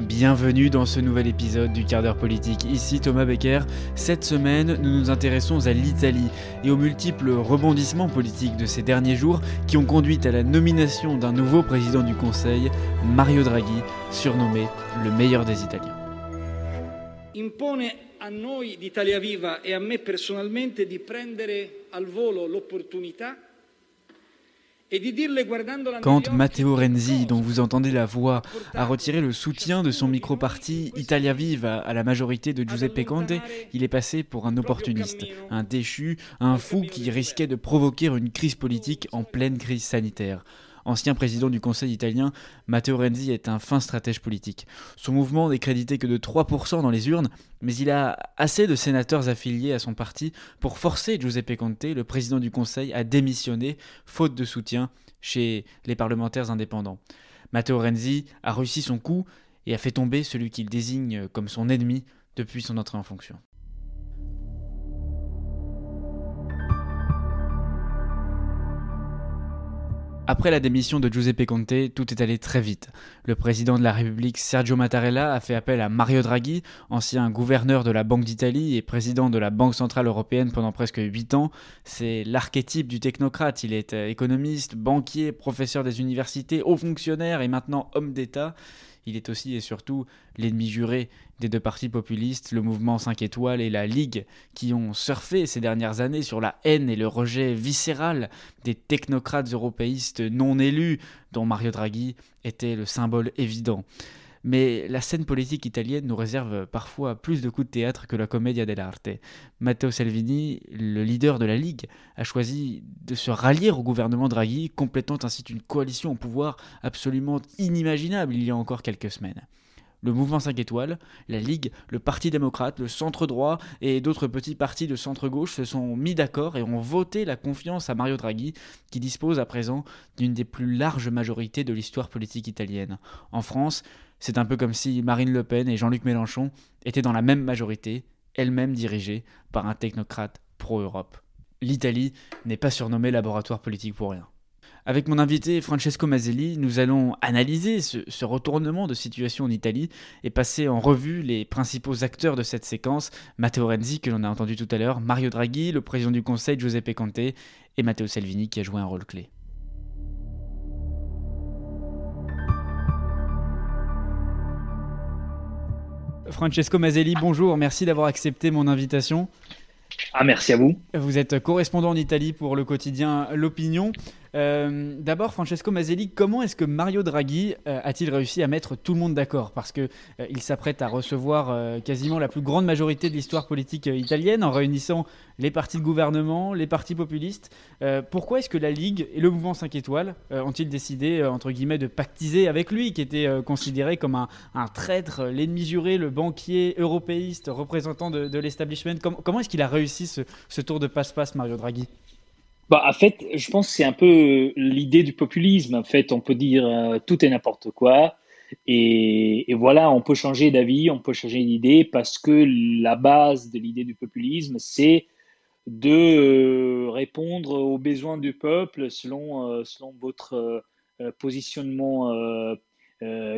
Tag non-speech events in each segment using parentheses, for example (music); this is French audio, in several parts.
Bienvenue dans ce nouvel épisode du quart d'heure politique. Ici Thomas Becker. Cette semaine, nous nous intéressons à l'Italie et aux multiples rebondissements politiques de ces derniers jours qui ont conduit à la nomination d'un nouveau président du Conseil, Mario Draghi, surnommé le meilleur des Italiens. Impone a noi d'Italia Viva e a me personalmente di prendere al volo l'opportunità quand Matteo Renzi, dont vous entendez la voix, a retiré le soutien de son micro-parti Italia Viva à la majorité de Giuseppe Conte, il est passé pour un opportuniste, un déchu, un fou qui risquait de provoquer une crise politique en pleine crise sanitaire. Ancien président du Conseil italien, Matteo Renzi est un fin stratège politique. Son mouvement n'est crédité que de 3% dans les urnes, mais il a assez de sénateurs affiliés à son parti pour forcer Giuseppe Conte, le président du Conseil, à démissionner, faute de soutien chez les parlementaires indépendants. Matteo Renzi a réussi son coup et a fait tomber celui qu'il désigne comme son ennemi depuis son entrée en fonction. Après la démission de Giuseppe Conte, tout est allé très vite. Le président de la République Sergio Mattarella a fait appel à Mario Draghi, ancien gouverneur de la Banque d'Italie et président de la Banque centrale européenne pendant presque 8 ans. C'est l'archétype du technocrate. Il est euh, économiste, banquier, professeur des universités, haut fonctionnaire et maintenant homme d'État. Il est aussi et surtout l'ennemi juré des deux partis populistes, le mouvement 5 étoiles et la Ligue, qui ont surfé ces dernières années sur la haine et le rejet viscéral des technocrates européistes non élus, dont Mario Draghi était le symbole évident. Mais la scène politique italienne nous réserve parfois plus de coups de théâtre que la commedia dell'arte. Matteo Salvini, le leader de la Ligue, a choisi de se rallier au gouvernement Draghi, complétant ainsi une coalition au pouvoir absolument inimaginable il y a encore quelques semaines le mouvement 5 étoiles, la Ligue, le Parti démocrate, le centre droit et d'autres petits partis de centre gauche se sont mis d'accord et ont voté la confiance à Mario Draghi, qui dispose à présent d'une des plus larges majorités de l'histoire politique italienne. En France, c'est un peu comme si Marine Le Pen et Jean-Luc Mélenchon étaient dans la même majorité, elle-même dirigée par un technocrate pro-Europe. L'Italie n'est pas surnommée laboratoire politique pour rien. Avec mon invité Francesco Mazzelli, nous allons analyser ce, retournement de situation en Italie et passer en revue les principaux acteurs de cette séquence, Matteo Renzi que l'on a entendu tout à l'heure, Mario Draghi, le président du Conseil Giuseppe Conte et Matteo Salvini qui a joué un rôle clé. Francesco Mazzelli, bonjour, merci d'avoir accepté mon invitation. Ah, merci à vous. Vous êtes correspondant en Italie pour le quotidien L'Opinion. Euh, d'abord, Francesco Mazzelli, comment est-ce que Mario Draghi euh, a-t-il réussi à mettre tout le monde d'accord? Parce qu'il euh, s'apprête à recevoir quasiment la plus grande majorité de l'histoire politique italienne en réunissant les partis de gouvernement, les partis populistes. pourquoi est-ce que la Ligue et le mouvement 5 étoiles ont-ils décidé, entre guillemets, de pactiser avec lui, qui était considéré comme un, traître, l'ennemi juré, le banquier européiste, représentant de, l'establishment? Comment est-ce qu'il a réussi ce tour de passe-passe, Mario Draghi? Bah, en fait, je pense que c'est un peu l'idée du populisme. En fait, on peut dire euh, tout et n'importe quoi. Et, voilà, on peut changer d'avis, on peut changer d'idée parce que la base de l'idée du populisme, c'est de euh, répondre aux besoins du peuple selon, euh, selon votre positionnement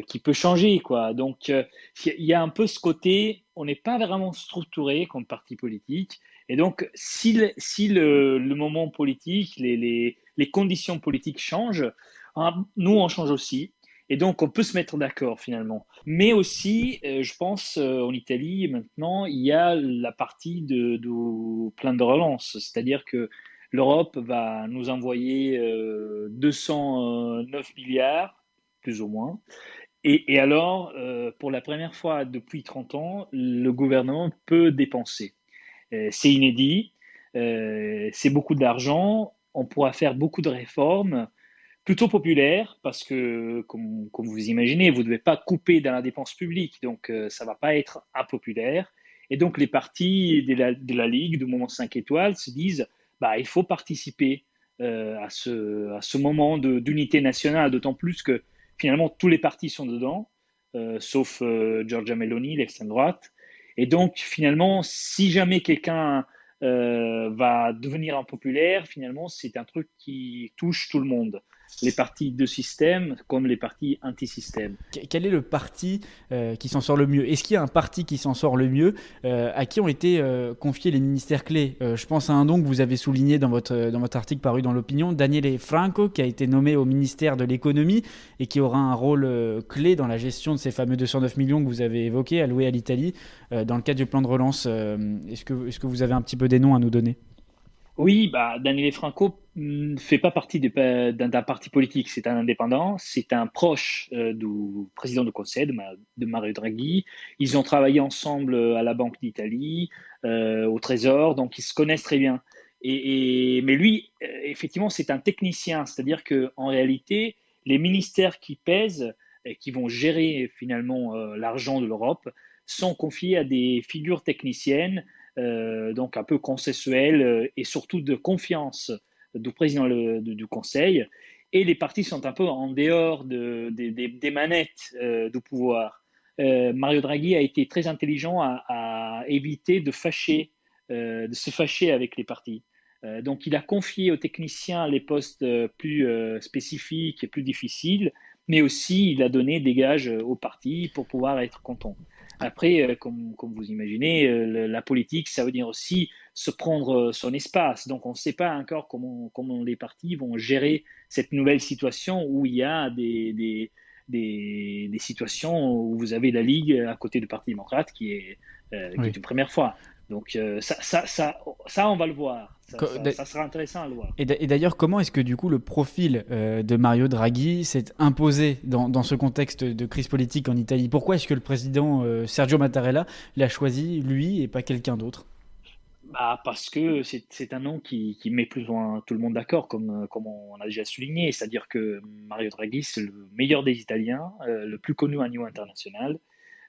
qui peut changer. Quoi. Donc, il y a un peu ce côté, on n'est pas vraiment structuré comme parti politique. Et donc, si le, moment politique, les, conditions politiques changent, hein, nous, on change aussi. Et donc, on peut se mettre d'accord finalement. Mais aussi, euh, je pense, euh, en Italie, maintenant, il y a la partie de, de plan de relance. C'est-à-dire que l'Europe va nous envoyer 209 euh, milliards, plus ou moins. Et alors, pour la première fois depuis 30 ans, le gouvernement peut dépenser. Euh, c'est inédit, euh, c'est beaucoup d'argent, on pourra faire beaucoup de réformes plutôt populaires parce que, comme, vous imaginez, vous ne devez pas couper dans la dépense publique, donc euh, ça ne va pas être impopulaire. Et donc les partis de la, de la Ligue, du Moment 5 étoiles, se disent bah, il faut participer à, ce, à ce moment d'unité nationale, d'autant plus que finalement tous les partis sont dedans, sauf Giorgia Meloni, l'extrême droite. Et donc, finalement, si jamais quelqu'un euh, va devenir impopulaire, finalement, c'est un truc qui touche tout le monde. Les partis de système comme les partis anti-système. Quel est le parti euh, qui s'en sort le mieux? Est-ce qu'il y a un parti qui s'en sort le mieux euh, À qui ont été euh, confiés les ministères clés? Je pense à un nom que vous avez souligné dans votre, dans votre article paru dans l'opinion, Daniele Franco, qui a été nommé au ministère de l'économie et qui aura un rôle clé dans la gestion de ces fameux 209 millions que vous avez évoqués, alloués à l'Italie, dans le cadre du plan de relance. Est-ce que, est que vous avez un petit peu des noms à nous donner? Oui, bah, Daniele Franco ne mm, fait pas partie d'un parti politique, c'est un indépendant, c'est un proche euh, du président du Conseil, de, Mario Draghi. Ils ont travaillé ensemble à la Banque d'Italie, euh, au Trésor, donc ils se connaissent très bien. Et, mais lui, euh, effectivement, c'est un technicien, c'est-à-dire qu'en réalité, les ministères qui pèsent et qui vont gérer finalement l'argent de l'Europe sont confiés à des figures techniciennes euh, donc un peu consensuel euh, et surtout de confiance du président du Conseil. Et les partis sont un peu en dehors des manettes euh, du pouvoir. Mario Draghi a été très intelligent à, éviter de se fâcher avec les partis. donc, il a confié aux techniciens les postes plus spécifiques et plus difficiles, mais aussi il a donné des gages aux partis pour pouvoir être contents. Après, euh, comme, vous imaginez, euh, la politique, ça veut dire aussi se prendre euh, son espace. Donc, on ne sait pas encore comment, comment les partis vont gérer cette nouvelle situation où il y a des, des, des, situations où vous avez la Ligue à côté du Parti démocrate qui est, qui est une première fois. Donc euh, ça, ça, ça, ça, on va le voir. Ça, sera intéressant à le voir. Et d'ailleurs, comment est-ce que du coup le profil euh, de Mario Draghi s'est imposé dans, dans, ce contexte de crise politique en Italie? Pourquoi est-ce que le président euh, Sergio Mattarella l'a choisi lui et pas quelqu'un d'autre? Bah parce que c'est un nom qui, qui, met plus ou moins tout le monde d'accord, comme, comme on a déjà souligné. C'est-à-dire que Mario Draghi, c'est le meilleur des Italiens, le plus connu à niveau international.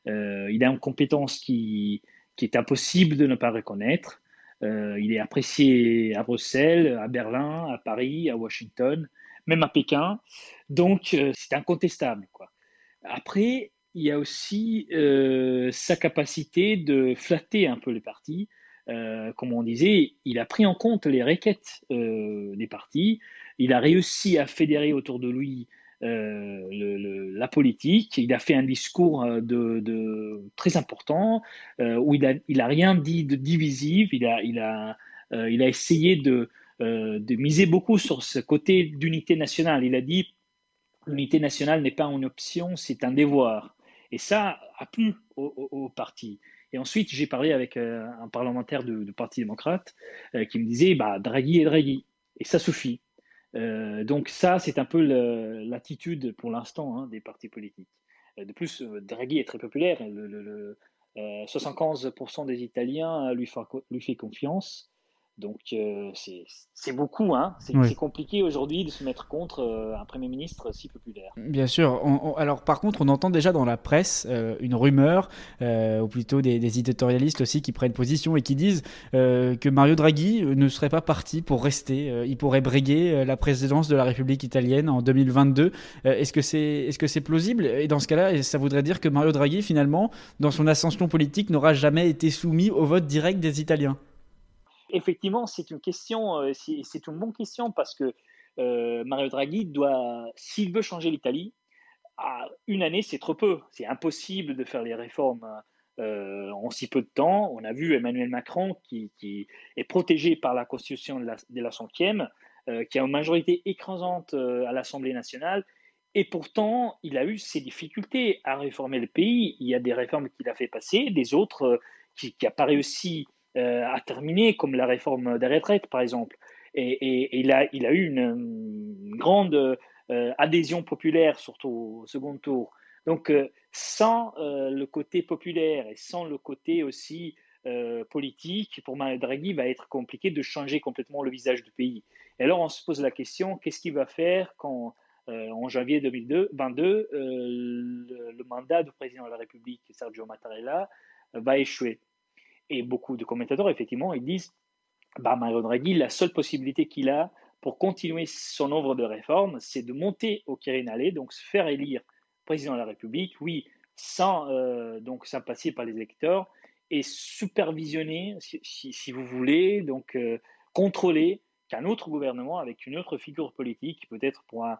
il a une compétence qui, qui est impossible de ne pas reconnaître. Euh, il est apprécié à Bruxelles, à Berlin, à Paris, à Washington, même à Pékin. Donc, euh, c'est incontestable. Après, il y a aussi euh, sa capacité de flatter un peu les partis. comme on disait, il a pris en compte les requêtes des partis. Il a réussi à fédérer autour de lui euh, la politique. Il a fait un discours euh, très important euh, où il a, il a rien dit de divisif. Il a, essayé de, miser beaucoup sur ce côté d'unité nationale. Il a dit l'unité nationale n'est pas une option, c'est un devoir. Et ça a plu au, parti. Et ensuite, j'ai parlé avec un parlementaire du, Parti démocrate qui me disait bah, Draghi et Draghi. Et ça suffit. Euh, donc ça, c'est un peu l'attitude pour l'instant hein, des partis politiques. Euh, de plus, euh, Draghi est très populaire. Le, 75% des Italiens lui, lui fait confiance. Donc euh, c'est beaucoup, hein. c'est compliqué aujourd'hui de se mettre contre euh, un Premier ministre si populaire. Bien sûr. alors par contre, on entend déjà dans la presse euh, une rumeur, ou plutôt des, éditorialistes aussi qui prennent position et qui disent que Mario Draghi ne serait pas parti pour rester. il pourrait briguer la présidence de la République italienne en 2022. Est-ce que c'est est -ce c'est plausible? Et dans ce cas-là, ça voudrait dire que Mario Draghi, finalement, dans son ascension politique, n'aura jamais été soumis au vote direct des Italiens Effectivement, c'est une question, euh, c'est une bonne question parce que euh, Mario Draghi doit, s'il veut changer l'Italie, une année, c'est trop peu. C'est impossible de faire les réformes euh, en si peu de temps. On a vu Emmanuel Macron qui, est protégé par la Constitution de la, centième, qui a une majorité écrasante à l'Assemblée nationale. Et pourtant, il a eu ses difficultés à réformer le pays. Il y a des réformes qu'il a fait passer, des autres qui n'ont pas réussi à terminer, comme la réforme des retraites, par exemple. Et, il, a, il a eu une, grande euh, adhésion populaire, surtout au second tour. Donc, euh, sans le côté populaire et sans le côté aussi politique, pour Mario Draghi, va être compliqué de changer complètement le visage du pays. Et alors, on se pose la question qu'est-ce qu'il va faire quand, en janvier 2022, le, le, mandat du président de la République, Sergio Mattarella, va échouer? Et beaucoup de commentateurs, effectivement, ils disent bah, Mario Draghi, la seule possibilité qu'il a pour continuer son œuvre de réforme, c'est de monter au Quirinale, donc se faire élire président de la République, oui, sans, euh, donc, sans passer par les électeurs, et supervisionner, si, vous voulez, donc euh, contrôler qu'un autre gouvernement avec une autre figure politique, peut-être pour un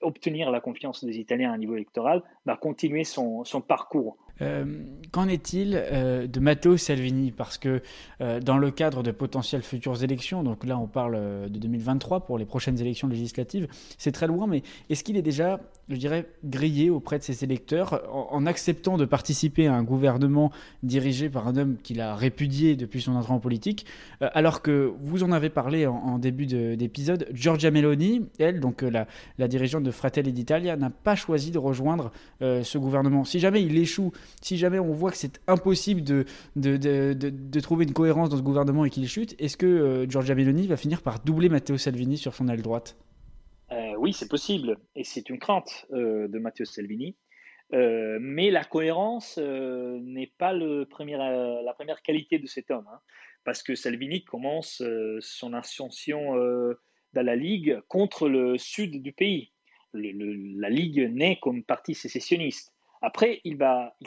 obtenir la confiance des Italiens à un niveau électoral, va continuer son, son parcours. Euh, qu'en est-il euh, de Matteo Salvini? Parce que euh, dans le cadre de potentielles futures élections, donc là on parle de 2023 pour les prochaines élections législatives, c'est très loin, mais est-ce qu'il est déjà, je dirais, grillé auprès de ses électeurs en, acceptant de participer à un gouvernement dirigé par un homme qu'il a répudié depuis son entrée en politique Alors que vous en avez parlé en, début d'épisode, Giorgia Meloni, elle, donc la, la dirigeante de Fratelli d'Italia, n'a pas choisi de rejoindre ce gouvernement. Si jamais il échoue, si jamais on voit que c'est impossible de, trouver une cohérence dans ce gouvernement et qu'il chute, est-ce que euh, Giorgia Meloni va finir par doubler Matteo Salvini sur son aile droite? Euh, Oui, c'est possible. Et c'est une crainte euh, de Matteo Salvini. mais la cohérence n'est pas la première qualité de cet homme. Hein. parce que Salvini commence son ascension dans la Ligue contre le sud du pays. La Ligue naît comme parti sécessionniste. Après, il,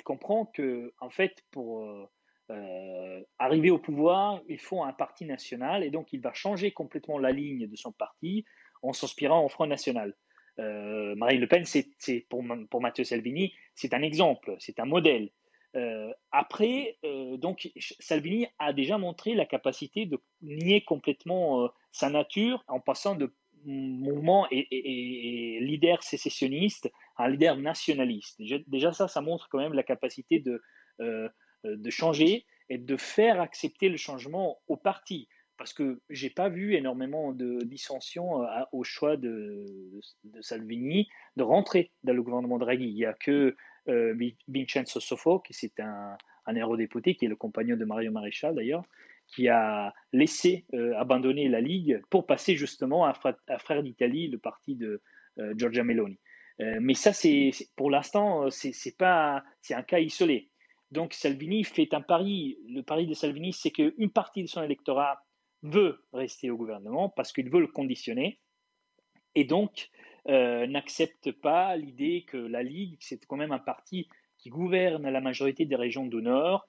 comprend que, en fait, pour euh, euh, arriver au pouvoir, il faut un parti national et donc il va changer complètement la ligne de son parti en s'inspirant au Front National. Euh, Marine Le Pen, c'est pour, pour Matteo Salvini, c'est un exemple, c'est un modèle. après, donc Salvini a déjà montré la capacité de nier complètement sa nature en passant de mouvement et, leader sécessionniste un leader nationaliste. Déjà, ça, ça montre quand même la capacité de, euh, de changer et de faire accepter le changement au parti. Parce que j'ai pas vu énormément de dissensions euh, au choix de, Salvini de rentrer dans le gouvernement Draghi. Il n'y a que euh, Vincenzo Sofo, qui c'est un, un eurodéputé, qui est le compagnon de Mario Maréchal d'ailleurs, qui a laissé abandonner la Ligue pour passer justement à, à Frère d'Italie, le parti de Giorgia Meloni. Euh, mais ça, c'est pour l'instant, euh, c'est pas, c'est un cas isolé. Donc Salvini fait un pari. Le pari de Salvini, c'est qu'une partie de son électorat veut rester au gouvernement parce qu'il veut le conditionner, et donc euh, n'accepte pas l'idée que la Ligue, c'est quand même un parti qui gouverne la majorité des régions du Nord,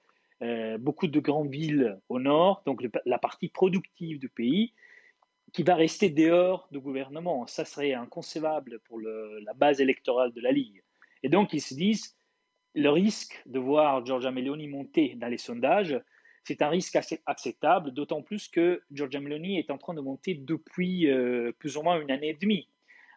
beaucoup de grandes villes au Nord, donc la partie productive du pays, qui va rester dehors du gouvernement. Ça serait inconcevable pour la base électorale de la Ligue. Et donc, ils se disent, le risque de voir Giorgia Meloni monter dans les sondages, c'est un risque assez acceptable, d'autant plus que Giorgia Meloni est en train de monter depuis euh, plus ou moins une année et demie.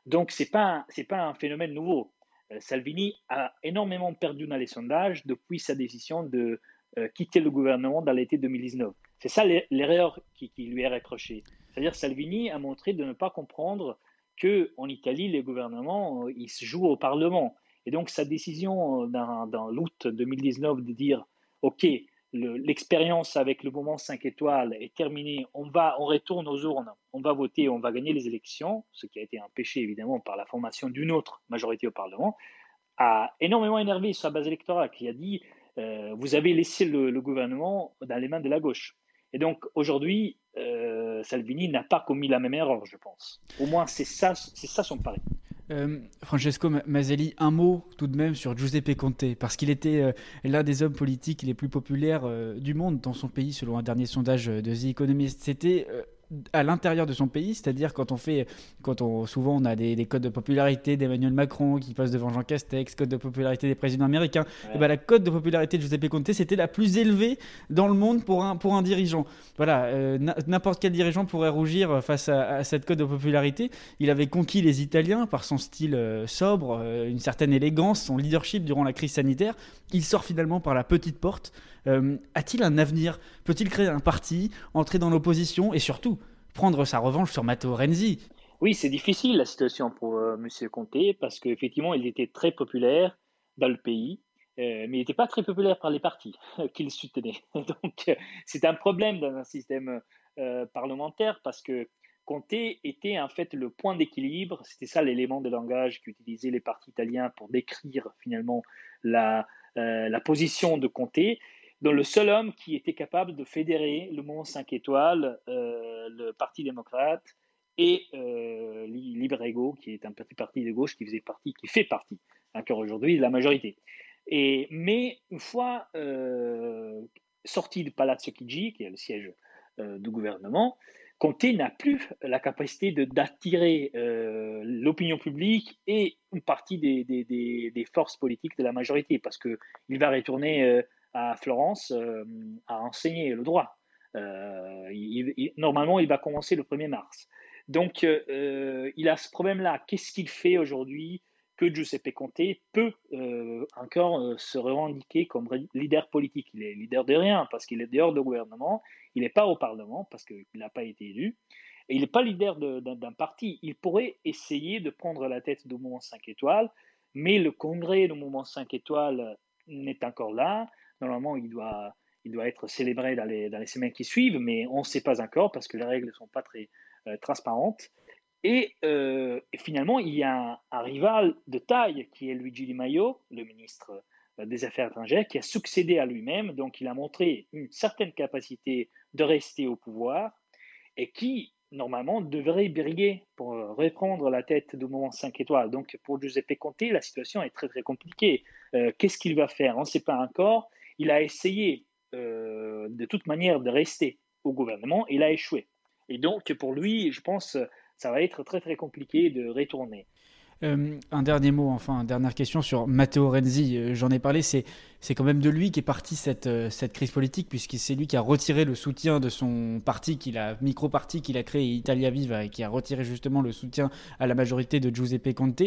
Donc, ce n'est pas, pas un phénomène nouveau. Euh, Salvini a énormément perdu dans les sondages depuis sa décision de euh, quitter le gouvernement dans l'été 2019. C'est ça l'erreur qui, lui est reprochée. C'est-à-dire Salvini a montré de ne pas comprendre que en Italie, les gouvernements, euh, ils se jouent au Parlement. Et donc sa décision euh, dans, l'août 2019 de dire, OK, l'expérience avec le mouvement 5 étoiles est terminée, on, va, on retourne aux urnes, on va voter, on va gagner les élections, ce qui a été empêché évidemment par la formation d'une autre majorité au Parlement, a énormément énervé sa base électorale qui a dit, euh, vous avez laissé le, gouvernement dans les mains de la gauche. Et donc aujourd'hui, euh, Salvini n'a pas commis la même erreur, je pense. Au moins, c'est ça, c'est ça son pari. Euh, Francesco Mazzelli, un mot tout de même sur Giuseppe Conte, parce qu'il était l'un des hommes politiques les plus populaires du monde dans son pays, selon un dernier sondage de The Economist. C'était à l'intérieur de son pays, c'est-à-dire quand on fait, quand on, souvent on a des, codes de popularité d'Emmanuel Macron qui passe devant Jean Castex, code de popularité des présidents américains, et ben la cote de popularité de Giuseppe Conte c'était la plus élevée dans le monde pour un, pour un dirigeant. Voilà, euh, n'importe quel dirigeant pourrait rougir face à, cette cote de popularité. Il avait conquis les Italiens par son style euh, sobre, euh, une certaine élégance, son leadership durant la crise sanitaire. Il sort finalement par la petite porte. A-t-il un avenir? Peut-il créer un parti, entrer dans l'opposition et surtout prendre sa revanche sur Matteo Renzi? Oui, c'est difficile la situation pour euh, M. Conte parce qu'effectivement, il était très populaire dans le pays, euh, mais il n'était pas très populaire par les partis (laughs) qu'il soutenait. (laughs) Donc, c'est un problème dans un système euh, parlementaire parce que Conte était en fait le point d'équilibre, c'était ça l'élément de langage qu'utilisaient les partis italiens pour décrire finalement la, la position de Conte dans le seul homme qui était capable de fédérer le mouvement 5 étoiles, euh, le Parti démocrate et euh, Librego, qui est un petit parti de gauche qui faisait partie, qui fait partie encore aujourd'hui de la majorité. Et, mais une fois euh, sorti de Palazzo Chigi, qui est le siège euh, du gouvernement, Conte n'a plus la capacité d'attirer euh, l'opinion publique et une partie des, forces politiques de la majorité, parce qu'il va retourner à Florence euh, à enseigner le droit. Il, normalement, il va commencer le 1er mars. Donc, il a ce problème-là. Qu'est-ce qu'il fait aujourd'hui que Giuseppe Conte peut encore se revendiquer comme leader politique? Il est leader de rien, parce qu'il est dehors du gouvernement il n'est pas au Parlement parce qu'il n'a pas été élu. Et il n'est pas leader d'un parti. Il pourrait essayer de prendre la tête du mouvement 5 étoiles, mais le congrès du mouvement 5 étoiles n'est encore là. Normalement, il doit, il doit être célébré dans les, dans les semaines qui suivent, mais on ne sait pas encore parce que les règles ne sont pas très euh, transparentes. Euh, et, finalement, il y a un, rival de taille qui est Luigi Di Maio, le ministre euh, des Affaires étrangères, qui a succédé à lui-même. Donc, il a montré une certaine capacité de rester au pouvoir et qui, normalement, devrait briller pour reprendre la tête du moment 5 étoiles. Donc, pour Giuseppe Conte, la situation est très, très compliquée. Qu'est-ce qu'il va faire? On ne sait pas encore. Il a essayé euh, de toute manière de rester au gouvernement. Il a échoué. Et donc, pour lui, je pense, ça va être très, très compliqué de retourner. Euh, un dernier mot, enfin, dernière question sur Matteo Renzi. Euh, j'en ai parlé, c'est, quand même de lui qui est partie cette, cette crise politique, puisque c'est lui qui a retiré le soutien de son parti, qu'il a, micro-parti qu'il a créé, Italia Viva, et qui a retiré justement le soutien à la majorité de Giuseppe Conte.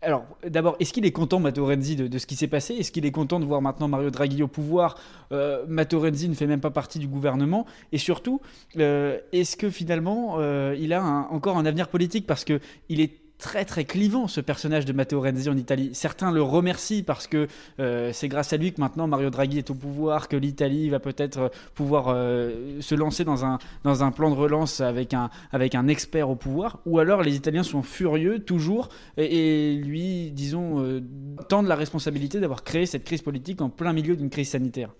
Alors, d'abord, est-ce qu'il est content, Matteo Renzi, de, ce qui s'est passé? Est-ce qu'il est content de voir maintenant Mario Draghi au pouvoir? Matteo Renzi ne fait même pas partie du gouvernement. Et surtout, est-ce que finalement, il a encore un avenir politique? Parce que il est très très clivant ce personnage de Matteo Renzi en Italie. Certains le remercient parce que euh, c'est grâce à lui que maintenant Mario Draghi est au pouvoir, que l'Italie va peut-être euh, pouvoir euh, se lancer dans un, dans un plan de relance avec un, avec un expert au pouvoir, ou alors les Italiens sont furieux toujours et, lui, disons, tendent la responsabilité d'avoir créé cette crise politique en plein milieu d'une crise sanitaire.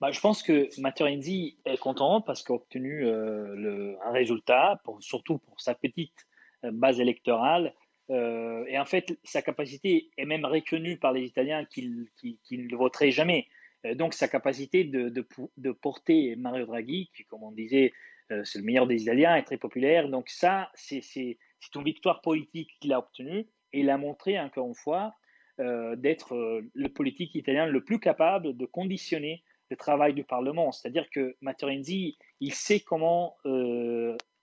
Bah, je pense que Matteo Renzi est content parce qu'il a obtenu un résultat, surtout pour sa petite euh, base électorale. Euh, et en fait, sa capacité est même reconnue par les Italiens qu'ils ne le voteraient jamais. Euh, donc, sa capacité de, de, porter Mario Draghi, qui, comme on disait, c'est le meilleur des Italiens, est très populaire. Donc, ça, c'est une victoire politique qu'il a obtenue. Et il a montré, encore une fois, d'être le politique italien le plus capable de conditionner le travail du Parlement. C'est-à-dire que Matteo Renzi, il sait comment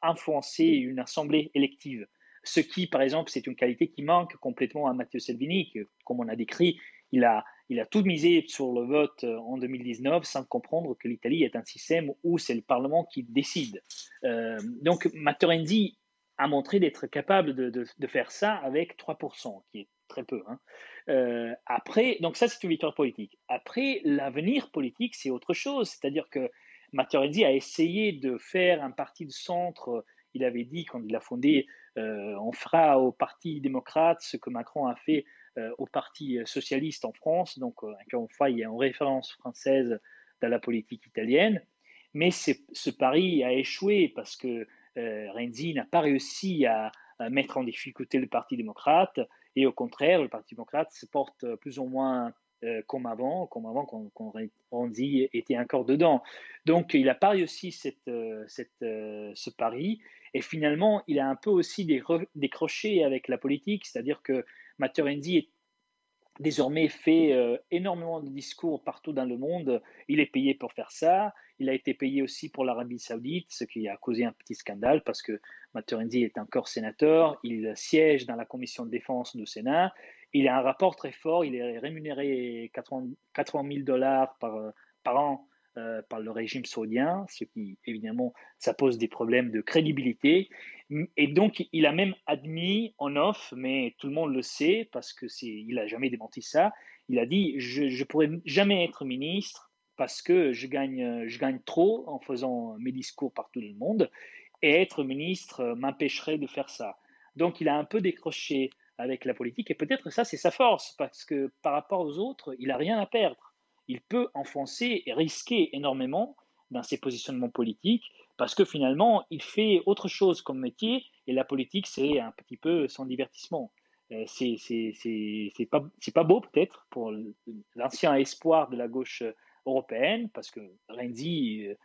influencer une assemblée élective. Ce qui, par exemple, c'est une qualité qui manque complètement à Matteo Salvini, que, comme on a décrit, il a, il a tout misé sur le vote euh, en 2019 sans comprendre que l'Italie est un système où c'est le Parlement qui décide. Euh, donc, Matteo Renzi a montré d'être capable de, de, faire ça avec 3%, qui est très peu. Hein. Euh, après, donc ça, c'est une victoire politique. Après, l'avenir politique, c'est autre chose. C'est-à-dire que Matteo Renzi a essayé de faire un parti de centre. Il avait dit, quand il a fondé, euh, on fera au Parti démocrate ce que Macron a fait euh, au Parti socialiste en France. Donc, euh, encore une fois, il y a une référence française dans la politique italienne. Mais ce pari a échoué parce que Renzi n'a pas réussi à, à, mettre en difficulté le Parti démocrate. Et au contraire, le Parti démocrate se porte plus ou moins euh, comme avant, comme avant quand, on dit était encore dedans. Donc il n'a pas réussi cette, euh, cette, euh, ce pari et finalement il a un peu aussi décroché avec la politique, c'est-à-dire que Matteo Renzi est désormais fait énormément de discours partout dans le monde. Il est payé pour faire ça. Il a été payé aussi pour l'Arabie Saoudite, ce qui a causé un petit scandale parce que Matteo Renzi est encore sénateur. Il siège dans la commission de défense du Sénat il a un rapport très fort, il est rémunéré 80, 000 dollars par, par an euh, par le régime saoudien, ce qui évidemment ça pose des problèmes de crédibilité. Et donc il a même admis en off, mais tout le monde le sait parce que il a jamais démenti ça. Il a dit je ne pourrais jamais être ministre parce que je gagne, je gagne trop en faisant mes discours par tout le monde et être ministre m'empêcherait de faire ça. Donc il a un peu décroché avec la politique. Et peut-être ça, c'est sa force, parce que par rapport aux autres, il n'a rien à perdre. Il peut enfoncer et risquer énormément dans ses positionnements politiques, parce que finalement, il fait autre chose comme métier, et la politique, c'est un petit peu son divertissement. Euh, c'est pas, pas beau peut-être pour l'ancien espoir de la gauche européenne, parce que Renzi, euh,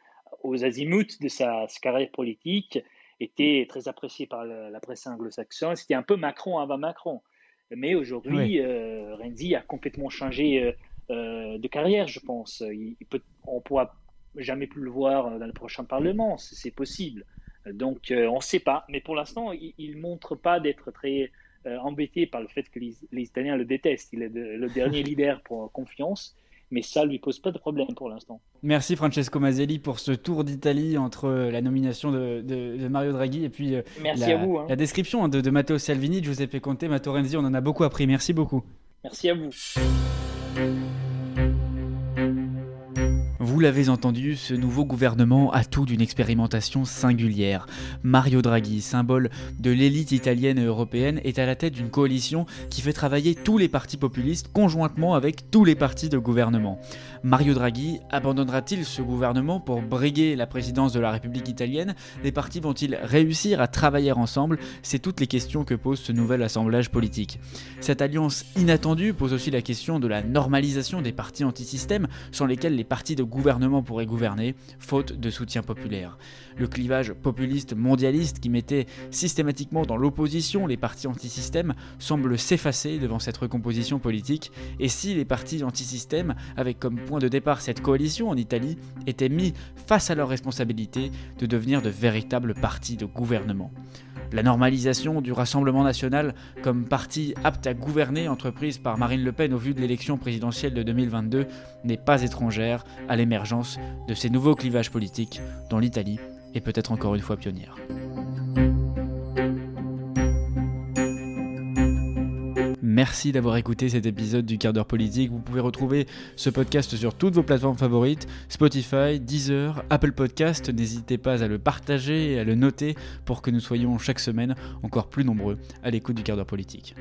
aux azimuts de sa, carrière politique était très apprécié par la, presse anglo-saxonne. C'était un peu Macron avant Macron. Mais aujourd'hui, Renzi a complètement changé de carrière, je pense. Il, peut, on pourra jamais plus le voir dans le prochain Parlement, c'est possible. Donc on ne sait pas. Mais pour l'instant, il ne montre pas d'être très euh, embêté par le fait que les, Italiens le détestent. Il est le dernier (laughs) leader pour confiance, mais ça ne lui pose pas de problème pour l'instant. Merci Francesco Mazzelli pour ce tour d'Italie entre la nomination de, Mario Draghi et puis euh, Merci la, à vous, hein. la description de, de, Matteo Salvini, Giuseppe Conte, Matteo Renzi. On en a beaucoup appris. Merci beaucoup. Merci à vous. Vous l'avez entendu, ce nouveau gouvernement a tout d'une expérimentation singulière. Mario Draghi, symbole de l'élite italienne et européenne, est à la tête d'une coalition qui fait travailler tous les partis populistes conjointement avec tous les partis de gouvernement. Mario Draghi abandonnera-t-il ce gouvernement pour briguer la présidence de la République italienne? Les partis vont-ils réussir à travailler ensemble? C'est toutes les questions que pose ce nouvel assemblage politique. Cette alliance inattendue pose aussi la question de la normalisation des partis antisystèmes sans lesquels les partis de gouvernement pourrait gouverner, faute de soutien populaire. Le clivage populiste mondialiste qui mettait systématiquement dans l'opposition les partis antisystèmes semble s'effacer devant cette recomposition politique, et si les partis antisystèmes, avec comme point de départ cette coalition en Italie, étaient mis face à leur responsabilité de devenir de véritables partis de gouvernement. La normalisation du Rassemblement national comme parti apte à gouverner entreprise par Marine Le Pen au vu de l'élection présidentielle de 2022 n'est pas étrangère à l'émergence de ces nouveaux clivages politiques dont l'Italie est peut-être encore une fois pionnière. Merci d'avoir écouté cet épisode du quart d'heure politique. Vous pouvez retrouver ce podcast sur toutes vos plateformes favorites, Spotify, Deezer, Apple Podcast. N'hésitez pas à le partager et à le noter pour que nous soyons chaque semaine encore plus nombreux à l'écoute du quart d'heure politique.